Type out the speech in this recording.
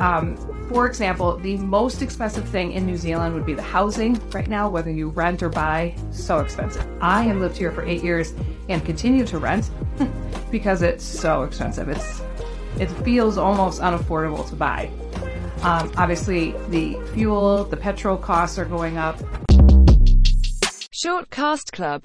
Um, for example, the most expensive thing in New Zealand would be the housing right now, whether you rent or buy, so expensive. I have lived here for eight years and continue to rent because it's so expensive. It's it feels almost unaffordable to buy. Um, obviously, the fuel, the petrol costs are going up. Short Cast Club